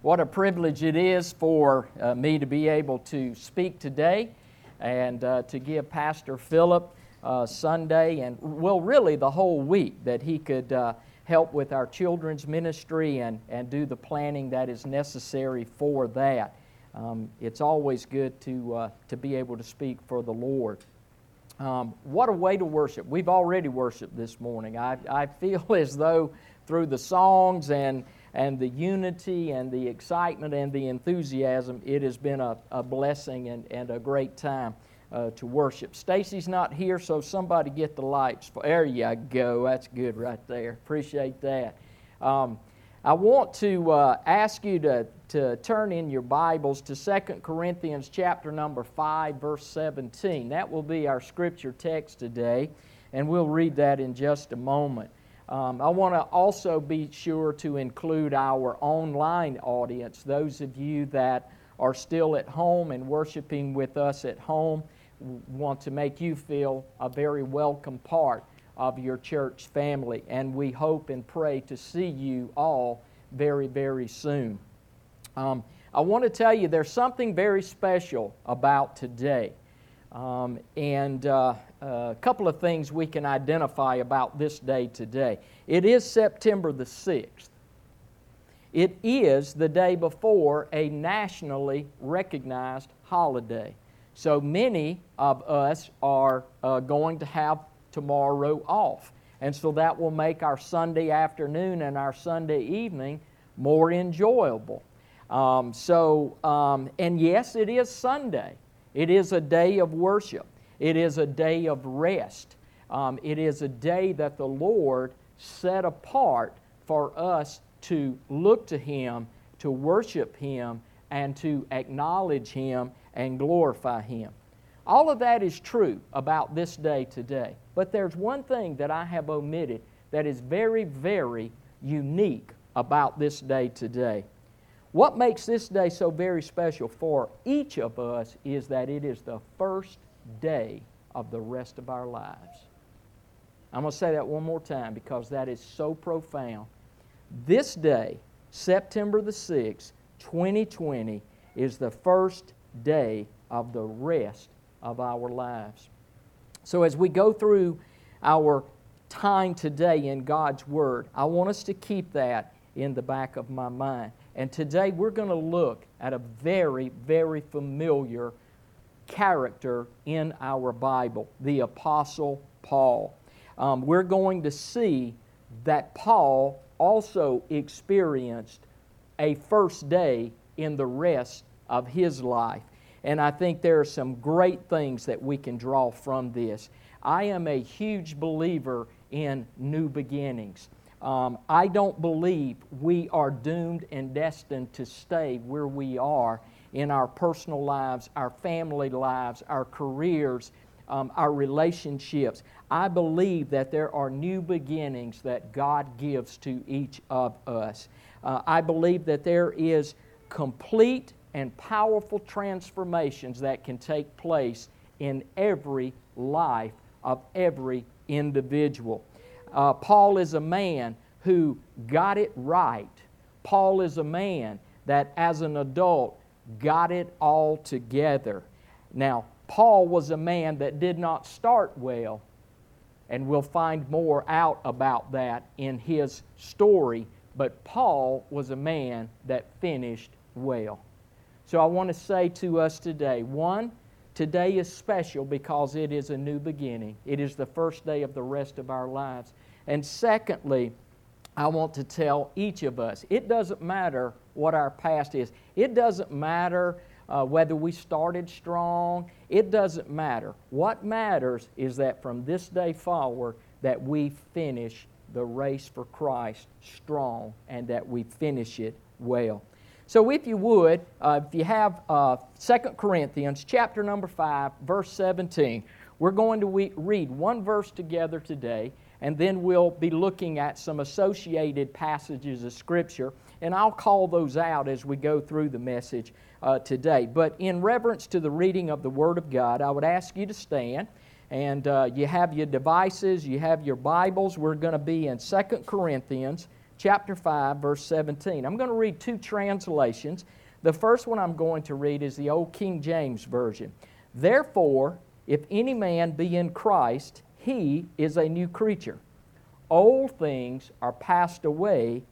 What a privilege it is for uh, me to be able to speak today and uh, to give Pastor Philip uh, Sunday and, well, really the whole week that he could uh, help with our children's ministry and, and do the planning that is necessary for that. Um, it's always good to, uh, to be able to speak for the Lord. Um, what a way to worship. We've already worshiped this morning. I, I feel as though through the songs and, and the unity and the excitement and the enthusiasm, it has been a, a blessing and, and a great time uh, to worship. Stacy's not here, so somebody get the lights. There you go. That's good right there. Appreciate that. Um, I want to uh, ask you to, to turn in your Bibles to 2 Corinthians chapter number 5, verse 17. That will be our scripture text today, and we'll read that in just a moment. Um, I want to also be sure to include our online audience, those of you that are still at home and worshiping with us at home. Want to make you feel a very welcome part of your church family, and we hope and pray to see you all very, very soon. Um, I want to tell you there's something very special about today. Um, and uh, a couple of things we can identify about this day today. It is September the 6th. It is the day before a nationally recognized holiday. So many of us are uh, going to have tomorrow off. And so that will make our Sunday afternoon and our Sunday evening more enjoyable. Um, so, um, and yes, it is Sunday. It is a day of worship. It is a day of rest. Um, it is a day that the Lord set apart for us to look to Him, to worship Him, and to acknowledge Him and glorify Him. All of that is true about this day today. But there's one thing that I have omitted that is very, very unique about this day today. What makes this day so very special for each of us is that it is the first day of the rest of our lives. I'm going to say that one more time because that is so profound. This day, September the 6th, 2020, is the first day of the rest of our lives. So, as we go through our time today in God's Word, I want us to keep that in the back of my mind. And today we're going to look at a very, very familiar character in our Bible, the Apostle Paul. Um, we're going to see that Paul also experienced a first day in the rest of his life. And I think there are some great things that we can draw from this. I am a huge believer in new beginnings. Um, I don't believe we are doomed and destined to stay where we are in our personal lives, our family lives, our careers, um, our relationships. I believe that there are new beginnings that God gives to each of us. Uh, I believe that there is complete and powerful transformations that can take place in every life of every individual. Uh, Paul is a man who got it right. Paul is a man that, as an adult, got it all together. Now, Paul was a man that did not start well, and we'll find more out about that in his story. But Paul was a man that finished well. So I want to say to us today one, today is special because it is a new beginning, it is the first day of the rest of our lives. And secondly, I want to tell each of us it doesn't matter what our past is, it doesn't matter uh, whether we started strong, it doesn't matter. What matters is that from this day forward, that we finish the race for Christ strong and that we finish it well. So, if you would, uh, if you have uh, 2 Corinthians chapter number 5, verse 17, we're going to we- read one verse together today and then we'll be looking at some associated passages of Scripture, and I'll call those out as we go through the message uh, today. But in reverence to the reading of the Word of God, I would ask you to stand, and uh, you have your devices, you have your Bibles. We're going to be in 2 Corinthians chapter 5, verse 17. I'm going to read two translations. The first one I'm going to read is the Old King James Version. Therefore, if any man be in Christ, he is a new creature. Old things are passed away.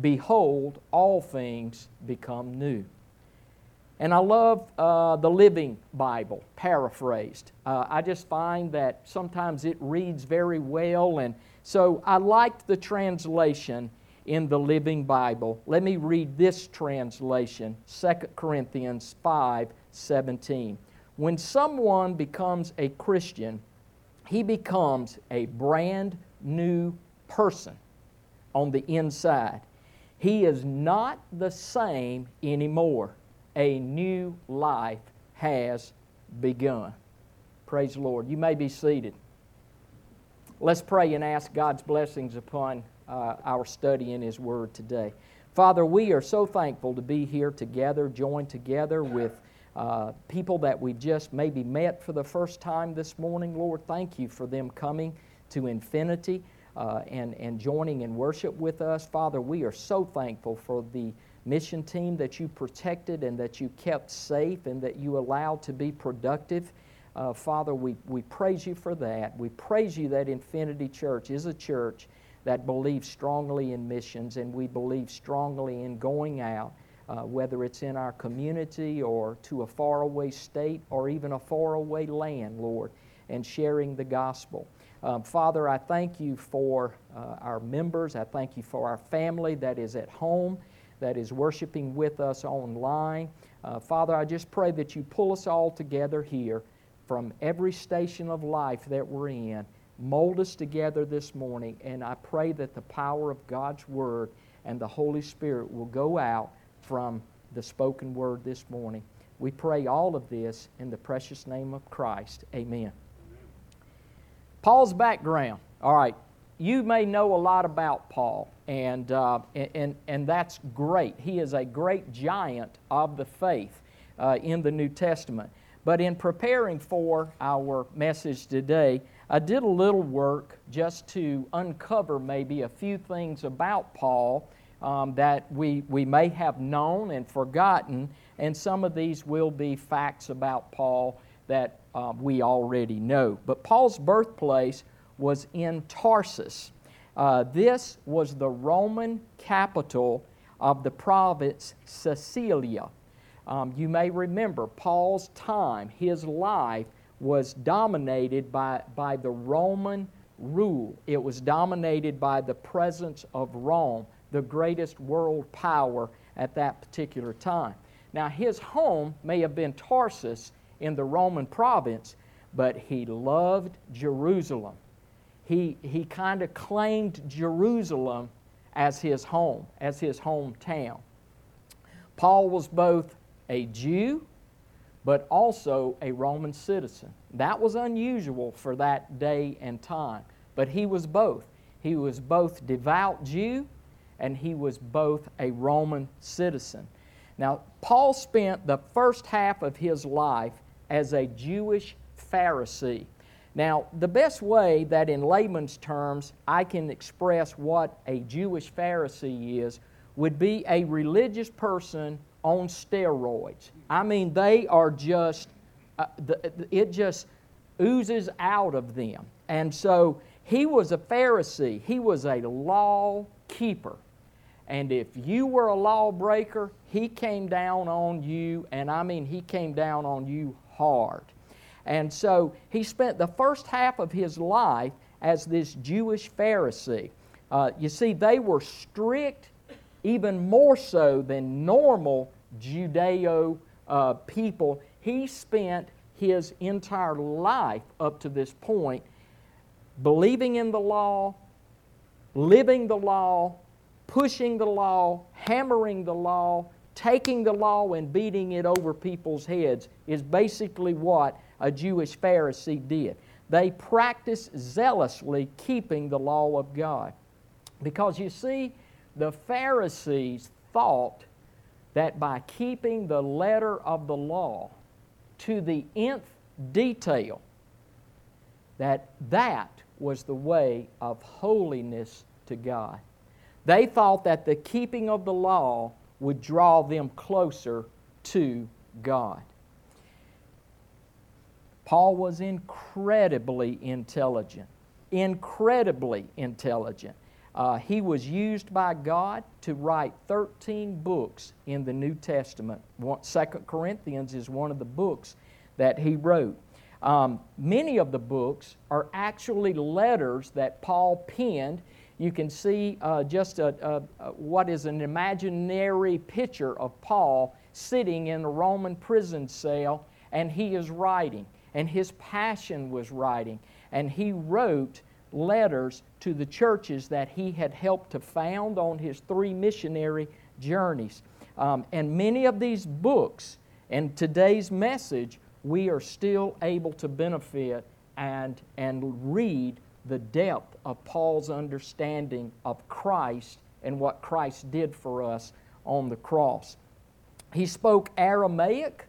Behold, all things become new. And I love uh, the Living Bible, paraphrased. Uh, I just find that sometimes it reads very well, and so I liked the translation in the Living Bible. Let me read this translation 2 Corinthians 5 17. When someone becomes a Christian, he becomes a brand new person on the inside. He is not the same anymore. A new life has begun. Praise the Lord. You may be seated. Let's pray and ask God's blessings upon uh, our study in His Word today. Father, we are so thankful to be here together, joined together with uh, people that we just maybe met for the first time this morning. Lord, thank you for them coming to Infinity uh, and, and joining in worship with us. Father, we are so thankful for the mission team that you protected and that you kept safe and that you allowed to be productive. Uh, Father, we, we praise you for that. We praise you that Infinity Church is a church that believes strongly in missions and we believe strongly in going out, uh, whether it's in our community or to a faraway state or even a faraway land, Lord, and sharing the gospel. Um, Father, I thank you for uh, our members. I thank you for our family that is at home, that is worshiping with us online. Uh, Father, I just pray that you pull us all together here from every station of life that we're in mold us together this morning, and I pray that the power of God's Word and the Holy Spirit will go out from the spoken word this morning. We pray all of this in the precious name of Christ. Amen. Paul's background. All right, you may know a lot about Paul, and, uh, and, and that's great. He is a great giant of the faith uh, in the New Testament. But in preparing for our message today, I did a little work just to uncover maybe a few things about Paul um, that we, we may have known and forgotten, and some of these will be facts about Paul that uh, we already know. But Paul's birthplace was in Tarsus. Uh, this was the Roman capital of the province Cilicia. Um, you may remember Paul's time, his life, was dominated by, by the Roman rule. It was dominated by the presence of Rome, the greatest world power at that particular time. Now, his home may have been Tarsus in the Roman province, but he loved Jerusalem. He, he kind of claimed Jerusalem as his home, as his hometown. Paul was both a Jew but also a Roman citizen. That was unusual for that day and time, but he was both. He was both devout Jew and he was both a Roman citizen. Now, Paul spent the first half of his life as a Jewish Pharisee. Now, the best way that in layman's terms I can express what a Jewish Pharisee is would be a religious person on steroids. I mean, they are just, uh, the, it just oozes out of them. And so he was a Pharisee, he was a law keeper. And if you were a lawbreaker, he came down on you, and I mean, he came down on you hard. And so he spent the first half of his life as this Jewish Pharisee. Uh, you see, they were strict even more so than normal Judeo uh, people. He spent his entire life up to this point believing in the law, living the law, pushing the law, hammering the law, taking the law and beating it over people's heads is basically what a Jewish Pharisee did. They practiced zealously keeping the law of God. Because you see, the Pharisees thought that by keeping the letter of the law to the nth detail, that that was the way of holiness to God. They thought that the keeping of the law would draw them closer to God. Paul was incredibly intelligent, incredibly intelligent. Uh, he was used by God to write 13 books in the New Testament. Second Corinthians is one of the books that he wrote. Um, many of the books are actually letters that Paul penned. You can see uh, just a, a, a, what is an imaginary picture of Paul sitting in a Roman prison cell, and he is writing, and his passion was writing, and he wrote letters to the churches that he had helped to found on his three missionary journeys. Um, and many of these books and today's message we are still able to benefit and, and read the depth of Paul's understanding of Christ and what Christ did for us on the cross. He spoke Aramaic,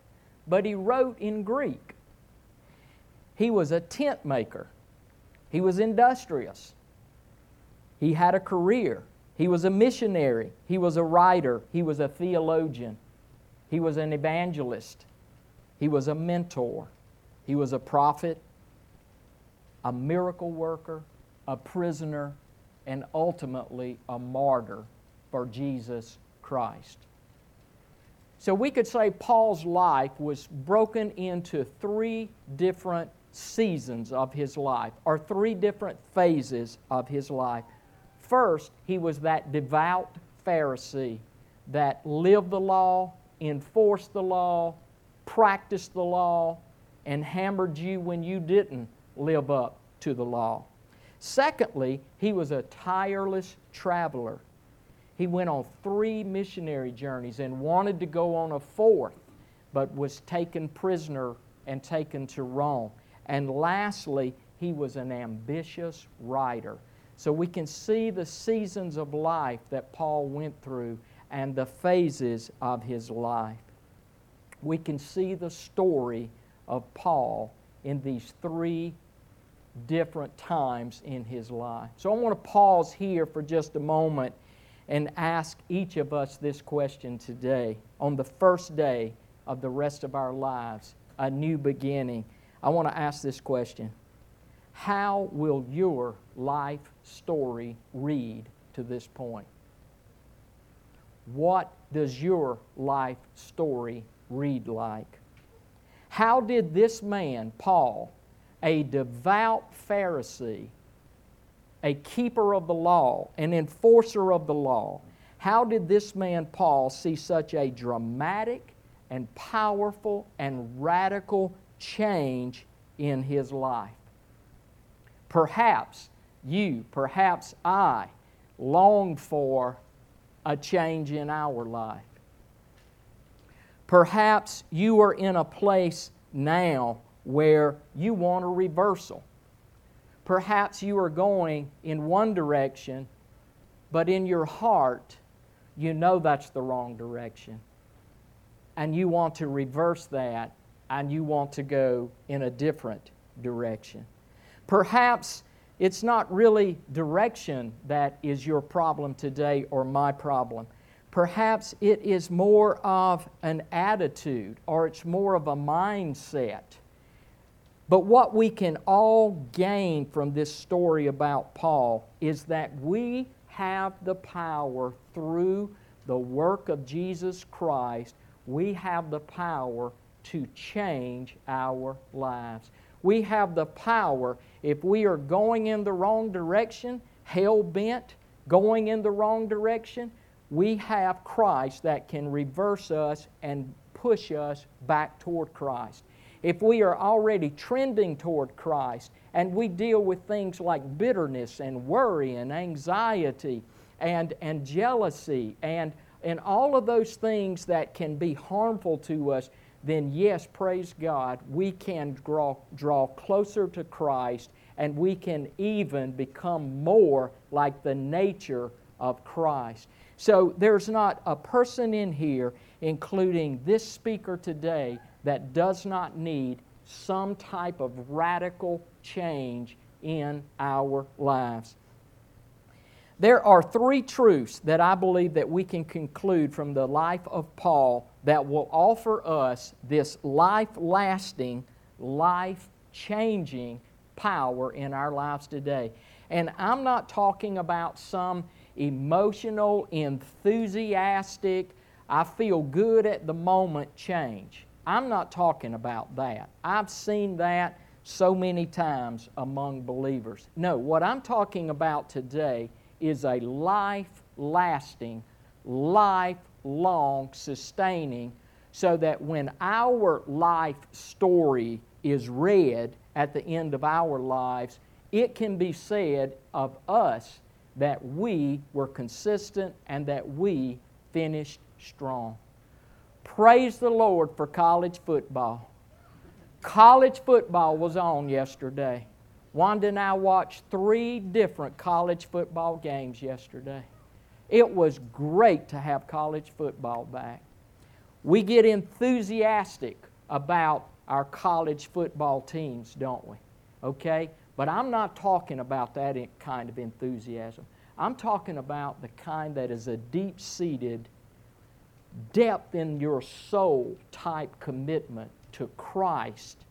but he wrote in Greek. He was a tent maker, he was industrious, he had a career, he was a missionary, he was a writer, he was a theologian, he was an evangelist. He was a mentor, he was a prophet, a miracle worker, a prisoner, and ultimately a martyr for Jesus Christ. So we could say Paul's life was broken into three different seasons of his life, or three different phases of his life. First, he was that devout Pharisee that lived the law, enforced the law, practiced the law and hammered you when you didn't live up to the law. Secondly, he was a tireless traveler. He went on three missionary journeys and wanted to go on a fourth, but was taken prisoner and taken to Rome. And lastly, he was an ambitious writer. So we can see the seasons of life that Paul went through and the phases of his life we can see the story of Paul in these three different times in his life. So I want to pause here for just a moment and ask each of us this question today on the first day of the rest of our lives, a new beginning. I want to ask this question How will your life story read to this point? What does your life story read like? How did this man, Paul, a devout Pharisee, a keeper of the law, an enforcer of the law, how did this man, Paul, see such a dramatic and powerful and radical change in his life? Perhaps you, perhaps I, long for a change in our life. Perhaps you are in a place now where you want a reversal. Perhaps you are going in one direction, but in your heart, you know that's the wrong direction. And you want to reverse that, and you want to go in a different direction. Perhaps it's not really direction that is your problem today or my problem. Perhaps it is more of an attitude or it's more of a mindset. But what we can all gain from this story about Paul is that we have the power through the work of Jesus Christ, we have the power to change our lives. We have the power, if we are going in the wrong direction, hell bent, going in the wrong direction, we have Christ that can reverse us and push us back toward Christ. If we are already trending toward Christ and we deal with things like bitterness and worry and anxiety and, and jealousy and, and all of those things that can be harmful to us, then yes, praise God, we can draw, draw closer to Christ and we can even become more like the nature of Christ. So there's not a person in here, including this speaker today, that does not need some type of radical change in our lives. There are three truths that I believe that we can conclude from the life of Paul that will offer us this life lasting, life changing power in our lives today. And I'm not talking about some emotional, enthusiastic, I feel good at the moment change. I'm not talking about that. I've seen that so many times among believers. No, what I'm talking about today is a life lasting, lifelong sustaining, so that when our life story is read at the end of our lives, it can be said of us that we were consistent and that we finished strong. Praise the Lord for college football. College football was on yesterday. Wanda and I watched three different college football games yesterday. It was great to have college football back. We get enthusiastic about our college football teams, don't we? Okay? But I'm not talking about that kind of enthusiasm. I'm talking about the kind that is a deep seated, depth in your soul type commitment to Christ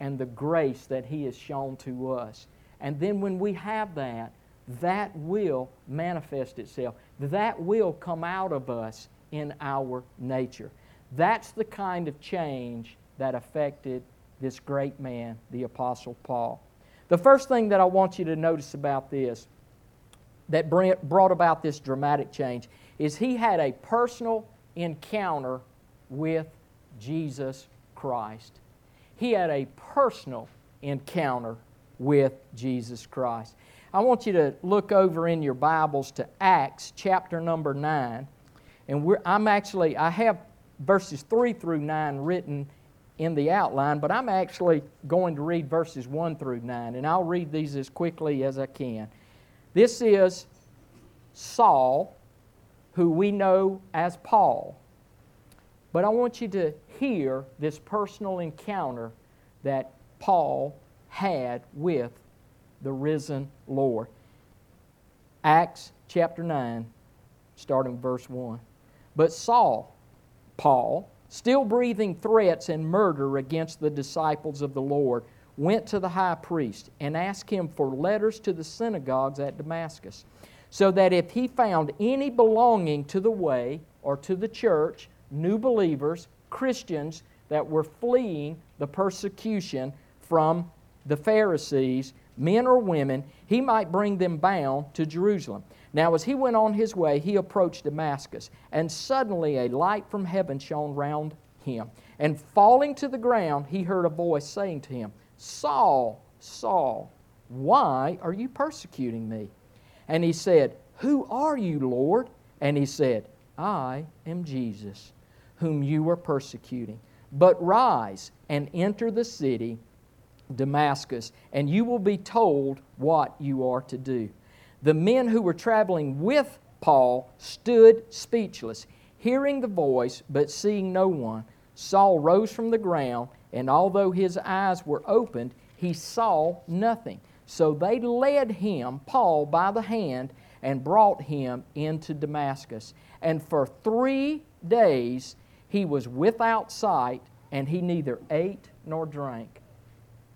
and the grace that He has shown to us. And then when we have that, that will manifest itself. That will come out of us in our nature. That's the kind of change that affected this great man, the Apostle Paul. The first thing that I want you to notice about this, that brought about this dramatic change, is he had a personal encounter with Jesus Christ. He had a personal encounter with Jesus Christ. I want you to look over in your Bibles to Acts chapter number 9. And I'm actually, I have verses 3 through 9 written in the outline, but I'm actually going to read verses 1 through 9, and I'll read these as quickly as I can. This is Saul, who we know as Paul. But I want you to hear this personal encounter that Paul had with the risen Lord. Acts chapter 9, starting verse 1. But Saul, Paul, still breathing threats and murder against the disciples of the Lord, went to the high priest and asked him for letters to the synagogues at Damascus, so that if he found any belonging to the way or to the church, new believers, Christians that were fleeing the persecution from the Pharisees, men or women, he might bring them bound to Jerusalem. Now, as he went on his way, he approached Damascus, and suddenly a light from heaven shone round him. And falling to the ground, he heard a voice saying to him, Saul, Saul, why are you persecuting me? And he said, Who are you, Lord? And he said, I am Jesus, whom you were persecuting. But rise and enter the city, Damascus, and you will be told what you are to do. The men who were traveling with Paul stood speechless, hearing the voice, but seeing no one. Saul rose from the ground, and although his eyes were opened, he saw nothing. So they led him, Paul, by the hand and brought him into Damascus. And for three days he was without sight, and he neither ate nor drank.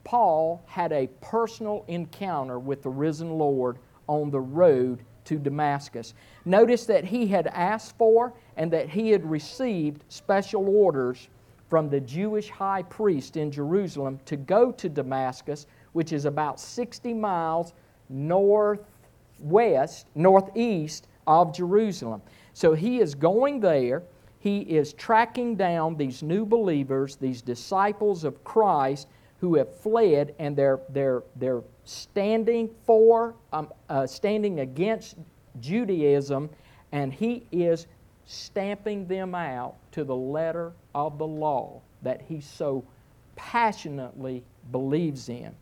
Paul had a personal encounter with the risen Lord on the road to Damascus. Notice that he had asked for and that he had received special orders from the Jewish high priest in Jerusalem to go to Damascus, which is about 60 miles northwest, northeast of Jerusalem. So he is going there. He is tracking down these new believers, these disciples of Christ who have fled and they're, they're, they're standing for, um, uh, standing against Judaism, and he is stamping them out to the letter of the law that he so passionately believes in.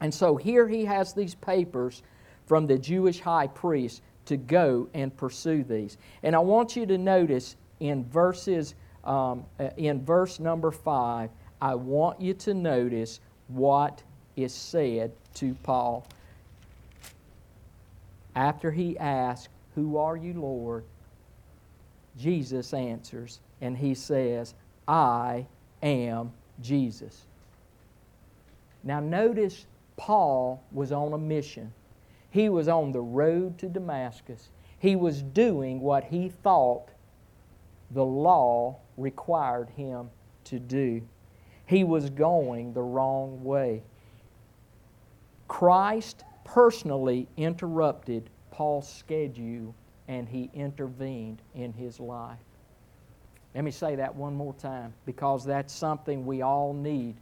And so here he has these papers from the Jewish high priest to go and pursue these. And I want you to notice in verses um, uh, in verse number five, I want you to notice what is said to Paul. after he asks, Who are you, Lord? Jesus answers, and he says, I am Jesus. Now, notice Paul was on a mission. He was on the road to Damascus. He was doing what he thought the law required him to do. He was going the wrong way. Christ personally interrupted Paul's schedule and he intervened in his life. Let me say that one more time because that's something we all need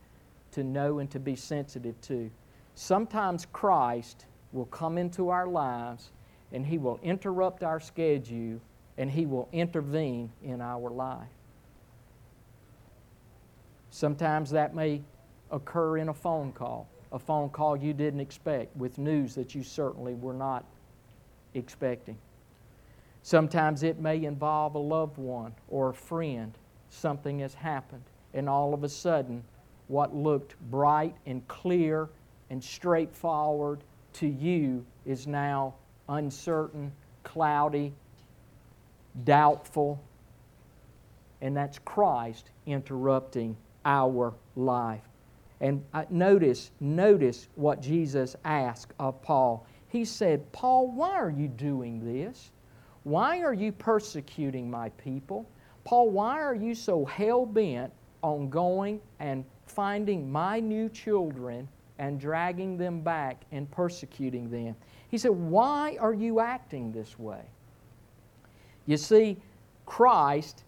to know and to be sensitive to. Sometimes Christ will come into our lives and he will interrupt our schedule and he will intervene in our life. Sometimes that may occur in a phone call, a phone call you didn't expect with news that you certainly were not expecting. Sometimes it may involve a loved one or a friend. Something has happened, and all of a sudden, what looked bright and clear and straightforward to you is now uncertain, cloudy, doubtful, and that's Christ interrupting our life. And uh, notice, notice what Jesus asked of Paul. He said, Paul, why are you doing this? Why are you persecuting my people? Paul, why are you so hell bent on going and finding my new children and dragging them back and persecuting them? He said, Why are you acting this way? You see, Christ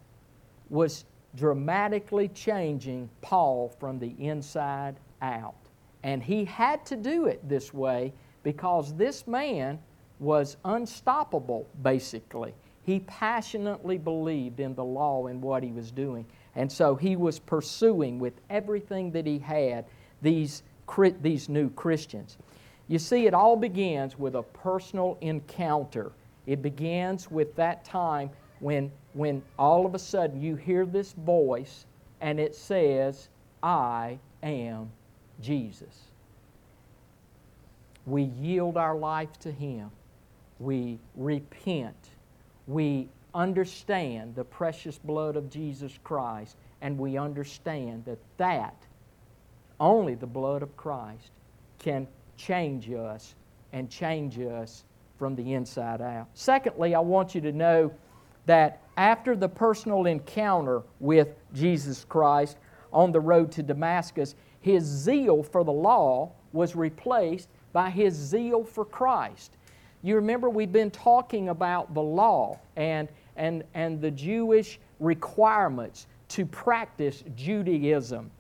was dramatically changing Paul from the inside out. And he had to do it this way because this man was unstoppable, basically. He passionately believed in the law and what he was doing. And so he was pursuing with everything that he had these, these new Christians. You see, it all begins with a personal encounter. It begins with that time when, when all of a sudden you hear this voice and it says, I am Jesus. We yield our life to Him. We repent. We understand the precious blood of Jesus Christ, and we understand that that, only the blood of Christ, can change us and change us from the inside out. Secondly, I want you to know that after the personal encounter with Jesus Christ on the road to Damascus, his zeal for the law was replaced by his zeal for Christ. You remember we've been talking about the law and, and, and the Jewish requirements to practice Judaism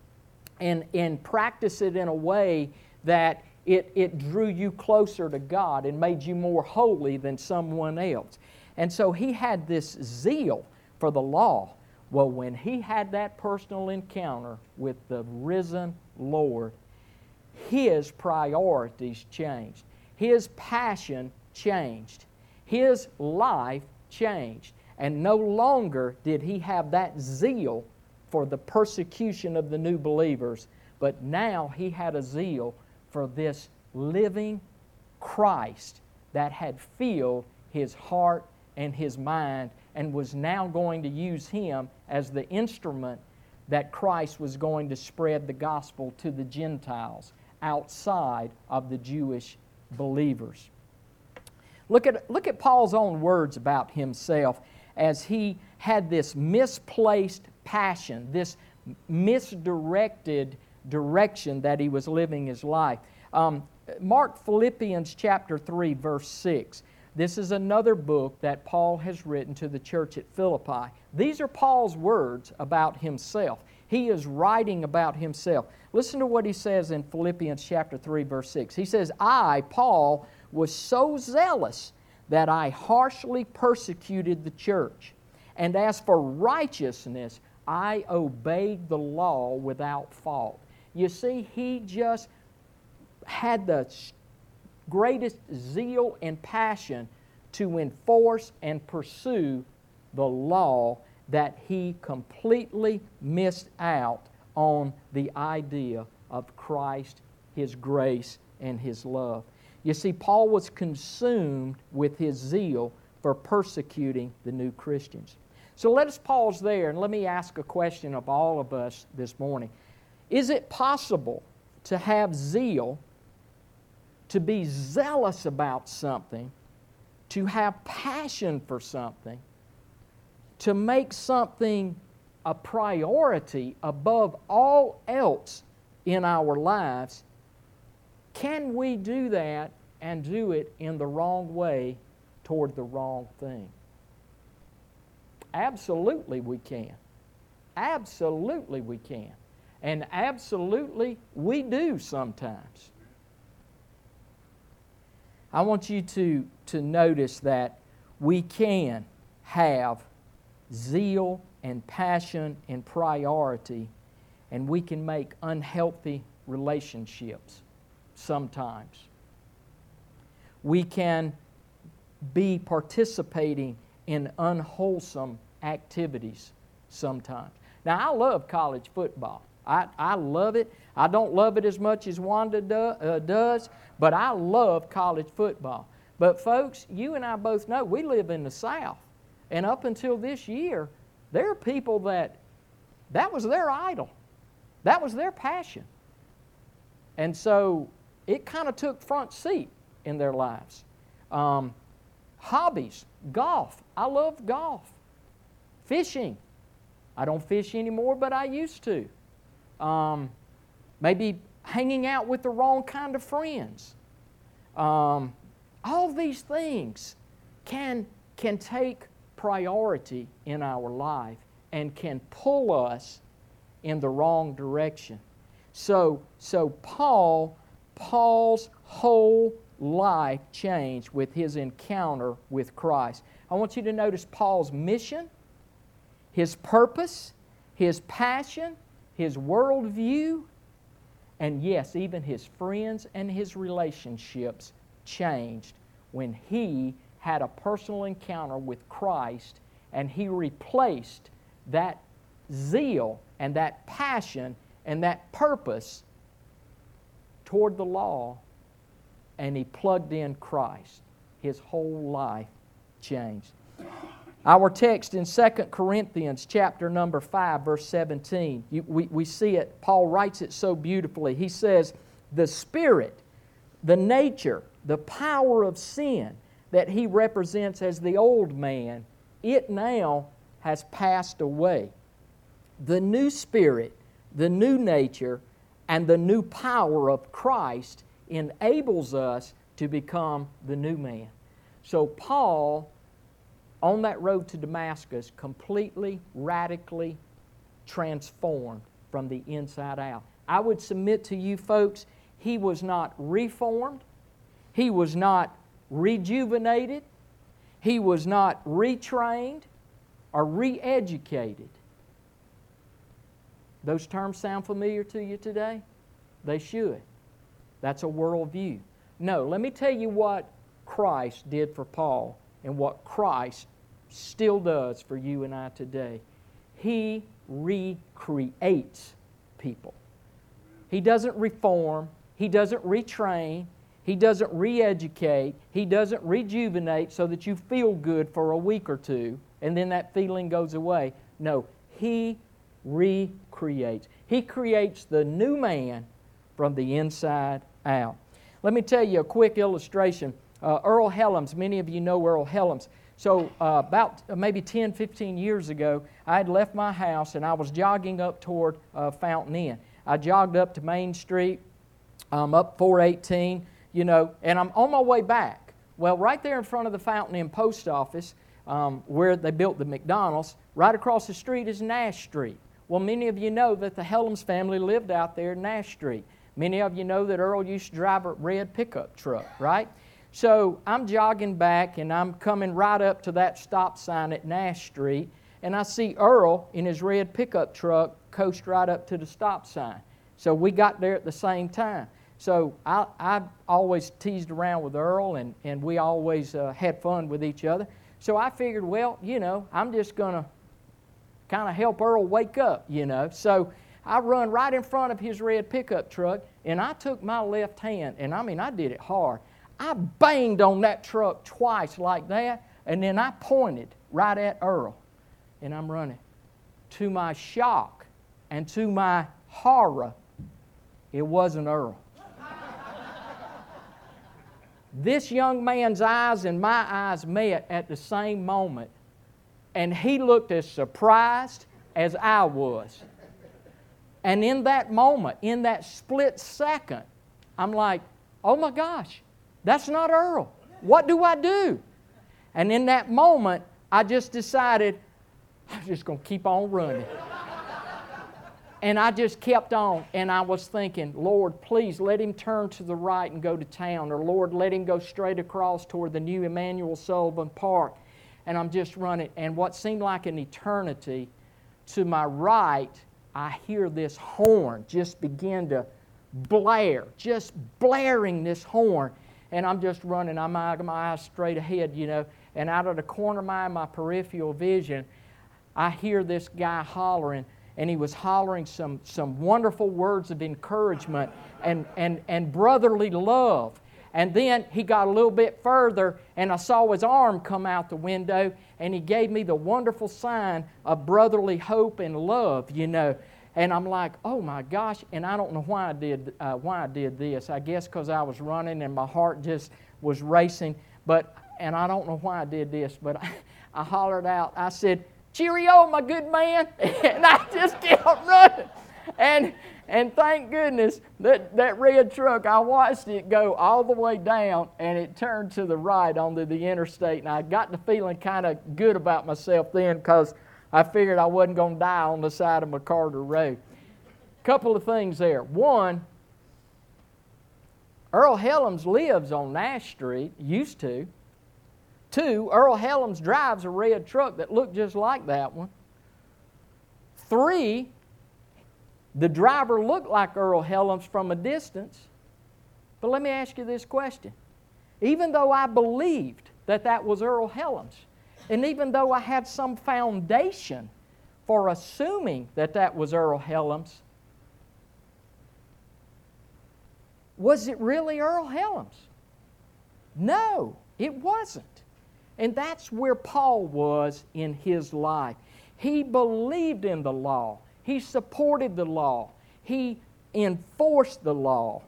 and, and practice it in a way that it, it drew you closer to God and made you more holy than someone else. And so he had this zeal for the law. Well, when he had that personal encounter with the risen Lord, his priorities changed. His passion changed. His life changed. And no longer did he have that zeal for the persecution of the new believers, but now he had a zeal for this living Christ that had filled his heart and his mind and was now going to use him as the instrument that Christ was going to spread the gospel to the Gentiles outside of the Jewish believers. Look at, look at Paul's own words about himself as he had this misplaced passion, this misdirected direction that he was living his life. Um, mark Philippians chapter 3, verse 6. This is another book that Paul has written to the church at Philippi. These are Paul's words about himself. He is writing about himself. Listen to what he says in Philippians chapter 3 verse 6. He says, "I, Paul, was so zealous that I harshly persecuted the church. And as for righteousness, I obeyed the law without fault." You see, he just had the greatest zeal and passion to enforce and pursue the law that he completely missed out on the idea of Christ, His grace, and His love. You see, Paul was consumed with his zeal for persecuting the new Christians. So let us pause there and let me ask a question of all of us this morning. Is it possible to have zeal, to be zealous about something, to have passion for something, to make something a priority above all else in our lives, can we do that and do it in the wrong way toward the wrong thing? Absolutely, we can. Absolutely, we can. And absolutely, we do sometimes. I want you to, to notice that we can have zeal and passion and priority, and we can make unhealthy relationships sometimes. We can be participating in unwholesome activities sometimes. Now, I love college football. I, I love it. I don't love it as much as Wanda do, uh, does, but I love college football. But, folks, you and I both know we live in the South. And up until this year, there are people that that was their idol, that was their passion. And so it kind of took front seat in their lives. Um, hobbies, golf. I love golf. Fishing. I don't fish anymore, but I used to. Um, maybe hanging out with the wrong kind of friends. Um, all these things can, can take priority in our life and can pull us in the wrong direction. So, so Paul, Paul's whole life changed with his encounter with Christ. I want you to notice Paul's mission, his purpose, his passion, his worldview, and yes, even his friends and his relationships changed when he had a personal encounter with Christ and he replaced that zeal and that passion and that purpose toward the law and he plugged in Christ. His whole life changed. Our text in 2 Corinthians chapter number 5 verse 17, you, we, we see it, Paul writes it so beautifully. He says, the spirit, the nature, the power of sin that he represents as the old man, it now has passed away. The new spirit, the new nature, and the new power of Christ enables us to become the new man. So, Paul, on that road to Damascus, completely, radically transformed from the inside out. I would submit to you folks, he was not reformed, he was not rejuvenated, he was not retrained or re educated. Those terms sound familiar to you today? They should. That's a worldview. No, let me tell you what Christ did for Paul and what Christ still does for you and I today. He recreates people. He doesn't reform, He doesn't retrain, He doesn't re educate, He doesn't rejuvenate so that you feel good for a week or two and then that feeling goes away. No, He recreates. He creates the new man from the inside out. Let me tell you a quick illustration. Uh, Earl Helms, many of you know Earl Helms. So, uh, about uh, maybe 10, 15 years ago, I had left my house and I was jogging up toward uh, Fountain Inn. I jogged up to Main Street, um, up 418, you know, and I'm on my way back. Well, right there in front of the Fountain Inn post office, um, where they built the McDonald's, right across the street is Nash Street. Well, many of you know that the Helms family lived out there in Nash Street. Many of you know that Earl used to drive a red pickup truck, right? So I'm jogging back and I'm coming right up to that stop sign at Nash Street, and I see Earl in his red pickup truck coast right up to the stop sign. So we got there at the same time. So I, I always teased around with Earl, and, and we always uh, had fun with each other. So I figured, well, you know, I'm just going to kind of help Earl wake up, you know. So I run right in front of his red pickup truck and I took my left hand, and I mean, I did it hard. I banged on that truck twice like that, and then I pointed right at Earl, and I'm running. To my shock and to my horror, it wasn't Earl. this young man's eyes and my eyes met at the same moment, and he looked as surprised as I was. And in that moment, in that split second, I'm like, oh my gosh, that's not Earl. What do I do? And in that moment, I just decided, I'm just going to keep on running. and I just kept on, and I was thinking, Lord, please let him turn to the right and go to town, or Lord, let him go straight across toward the new Emanuel Sullivan Park. And I'm just running, and what seemed like an eternity, to my right, I hear this horn just begin to blare, just blaring this horn. And I'm just running, I'm of my eyes straight ahead, you know. And out of the corner of my, my peripheral vision, I hear this guy hollering, and he was hollering some, some wonderful words of encouragement and, and, and brotherly love. And then he got a little bit further, and I saw his arm come out the window, and he gave me the wonderful sign of brotherly hope and love, you know. And I'm like, oh my gosh! And I don't know why I did uh, why I did this. I guess because I was running and my heart just was racing. But and I don't know why I did this, but I, I hollered out. I said, "Cheerio, my good man!" and I just kept running. And and thank goodness that, that red truck, I watched it go all the way down and it turned to the right onto the interstate. And I got the feeling kind of good about myself then because I figured I wasn't going to die on the side of McCarter Road. Couple of things there. One, Earl Helms lives on Nash Street, used to. Two, Earl Helms drives a red truck that looked just like that one. Three, the driver looked like Earl Helms from a distance. But let me ask you this question. Even though I believed that that was Earl Helms, and even though I had some foundation for assuming that that was Earl Helms, was it really Earl Helms? No, it wasn't. And that's where Paul was in his life. He believed in the law. He supported the law, he enforced the law,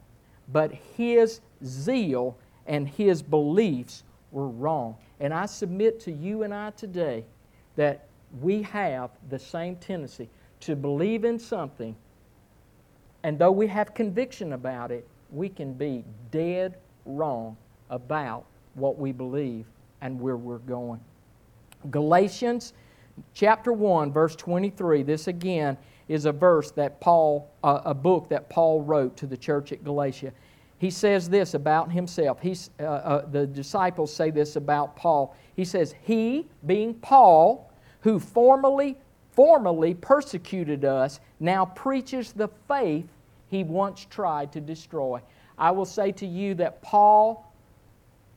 but his zeal and his beliefs were wrong. And I submit to you and I today that we have the same tendency to believe in something, and though we have conviction about it, we can be dead wrong about what we believe and where we're going. Galatians chapter 1, verse 23, this again is a verse that Paul, uh, a book that Paul wrote to the church at Galatia. He says this about himself. He's, uh, uh, the disciples say this about Paul. He says, He, being Paul, who formerly, formerly persecuted us, now preaches the faith he once tried to destroy. I will say to you that Paul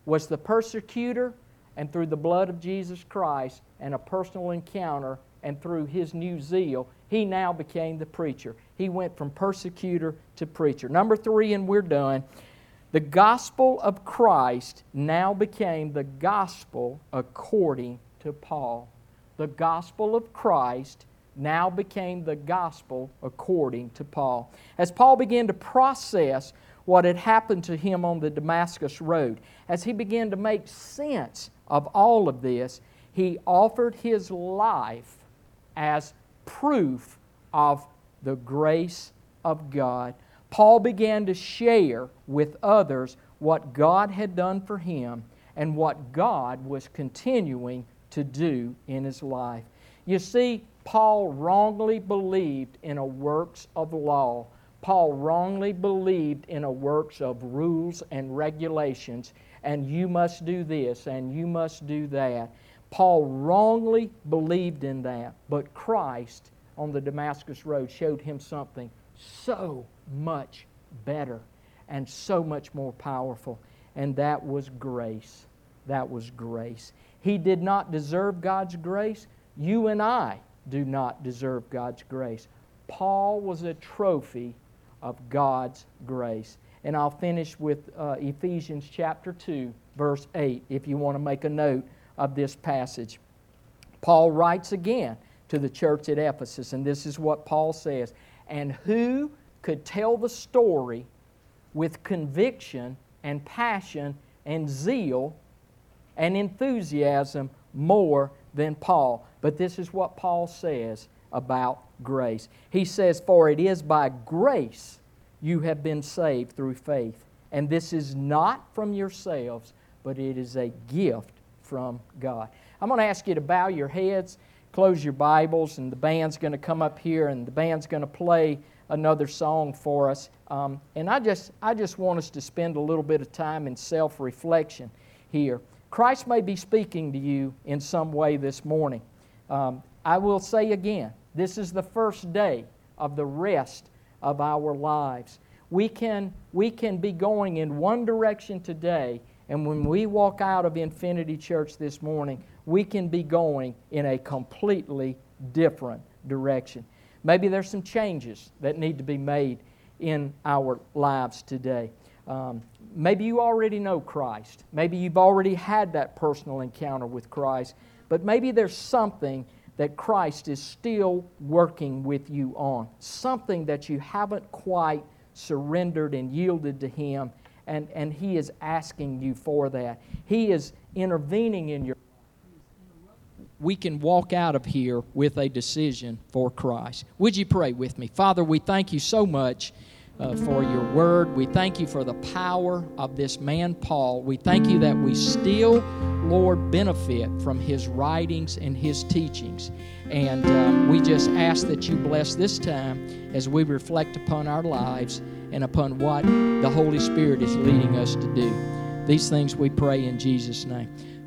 was the persecutor, and through the blood of Jesus Christ and a personal encounter, and through his new zeal, he now became the preacher. He went from persecutor to preacher. Number three, and we're done. The gospel of Christ now became the gospel according to Paul. The gospel of Christ now became the gospel according to Paul. As Paul began to process what had happened to him on the Damascus Road, as he began to make sense of all of this, he offered his life as proof of the grace of God. Paul began to share with others what God had done for him and what God was continuing to do in his life. You see, Paul wrongly believed in a works of law. Paul wrongly believed in a works of rules and regulations, and you must do this and you must do that. Paul wrongly believed in that, but Christ on the Damascus Road showed him something so much better and so much more powerful, and that was grace. That was grace. He did not deserve God's grace. You and I do not deserve God's grace. Paul was a trophy of God's grace. and I'll finish with uh, Ephesians chapter 2, verse 8, if you want to make a note of this passage. Paul writes again to the church at Ephesus, and this is what Paul says And who could tell the story with conviction and passion and zeal and enthusiasm more than Paul? But this is what Paul says about grace. He says, For it is by grace you have been saved through faith. And this is not from yourselves, but it is a gift from God. I'm going to ask you to bow your heads, close your Bibles, and the band's going to come up here and the band's going to play another song for us. Um, and I just, I just want us to spend a little bit of time in self reflection here. Christ may be speaking to you in some way this morning. Um, I will say again, this is the first day of the rest of our lives. We can, we can be going in one direction today, and when we walk out of Infinity Church this morning, we can be going in a completely different direction. Maybe there's some changes that need to be made in our lives today. Um, maybe you already know Christ. Maybe you've already had that personal encounter with Christ. But maybe there's something that Christ is still working with you on, something that you haven't quite surrendered and yielded to Him, and, and He is asking you for that. He is intervening in your we can walk out of here with a decision for Christ. Would you pray with me? Father, we thank you so much uh, for your word. We thank you for the power of this man, Paul. We thank you that we still, Lord, benefit from his writings and his teachings. And um, we just ask that you bless this time as we reflect upon our lives and upon what the Holy Spirit is leading us to do. These things we pray in Jesus' name.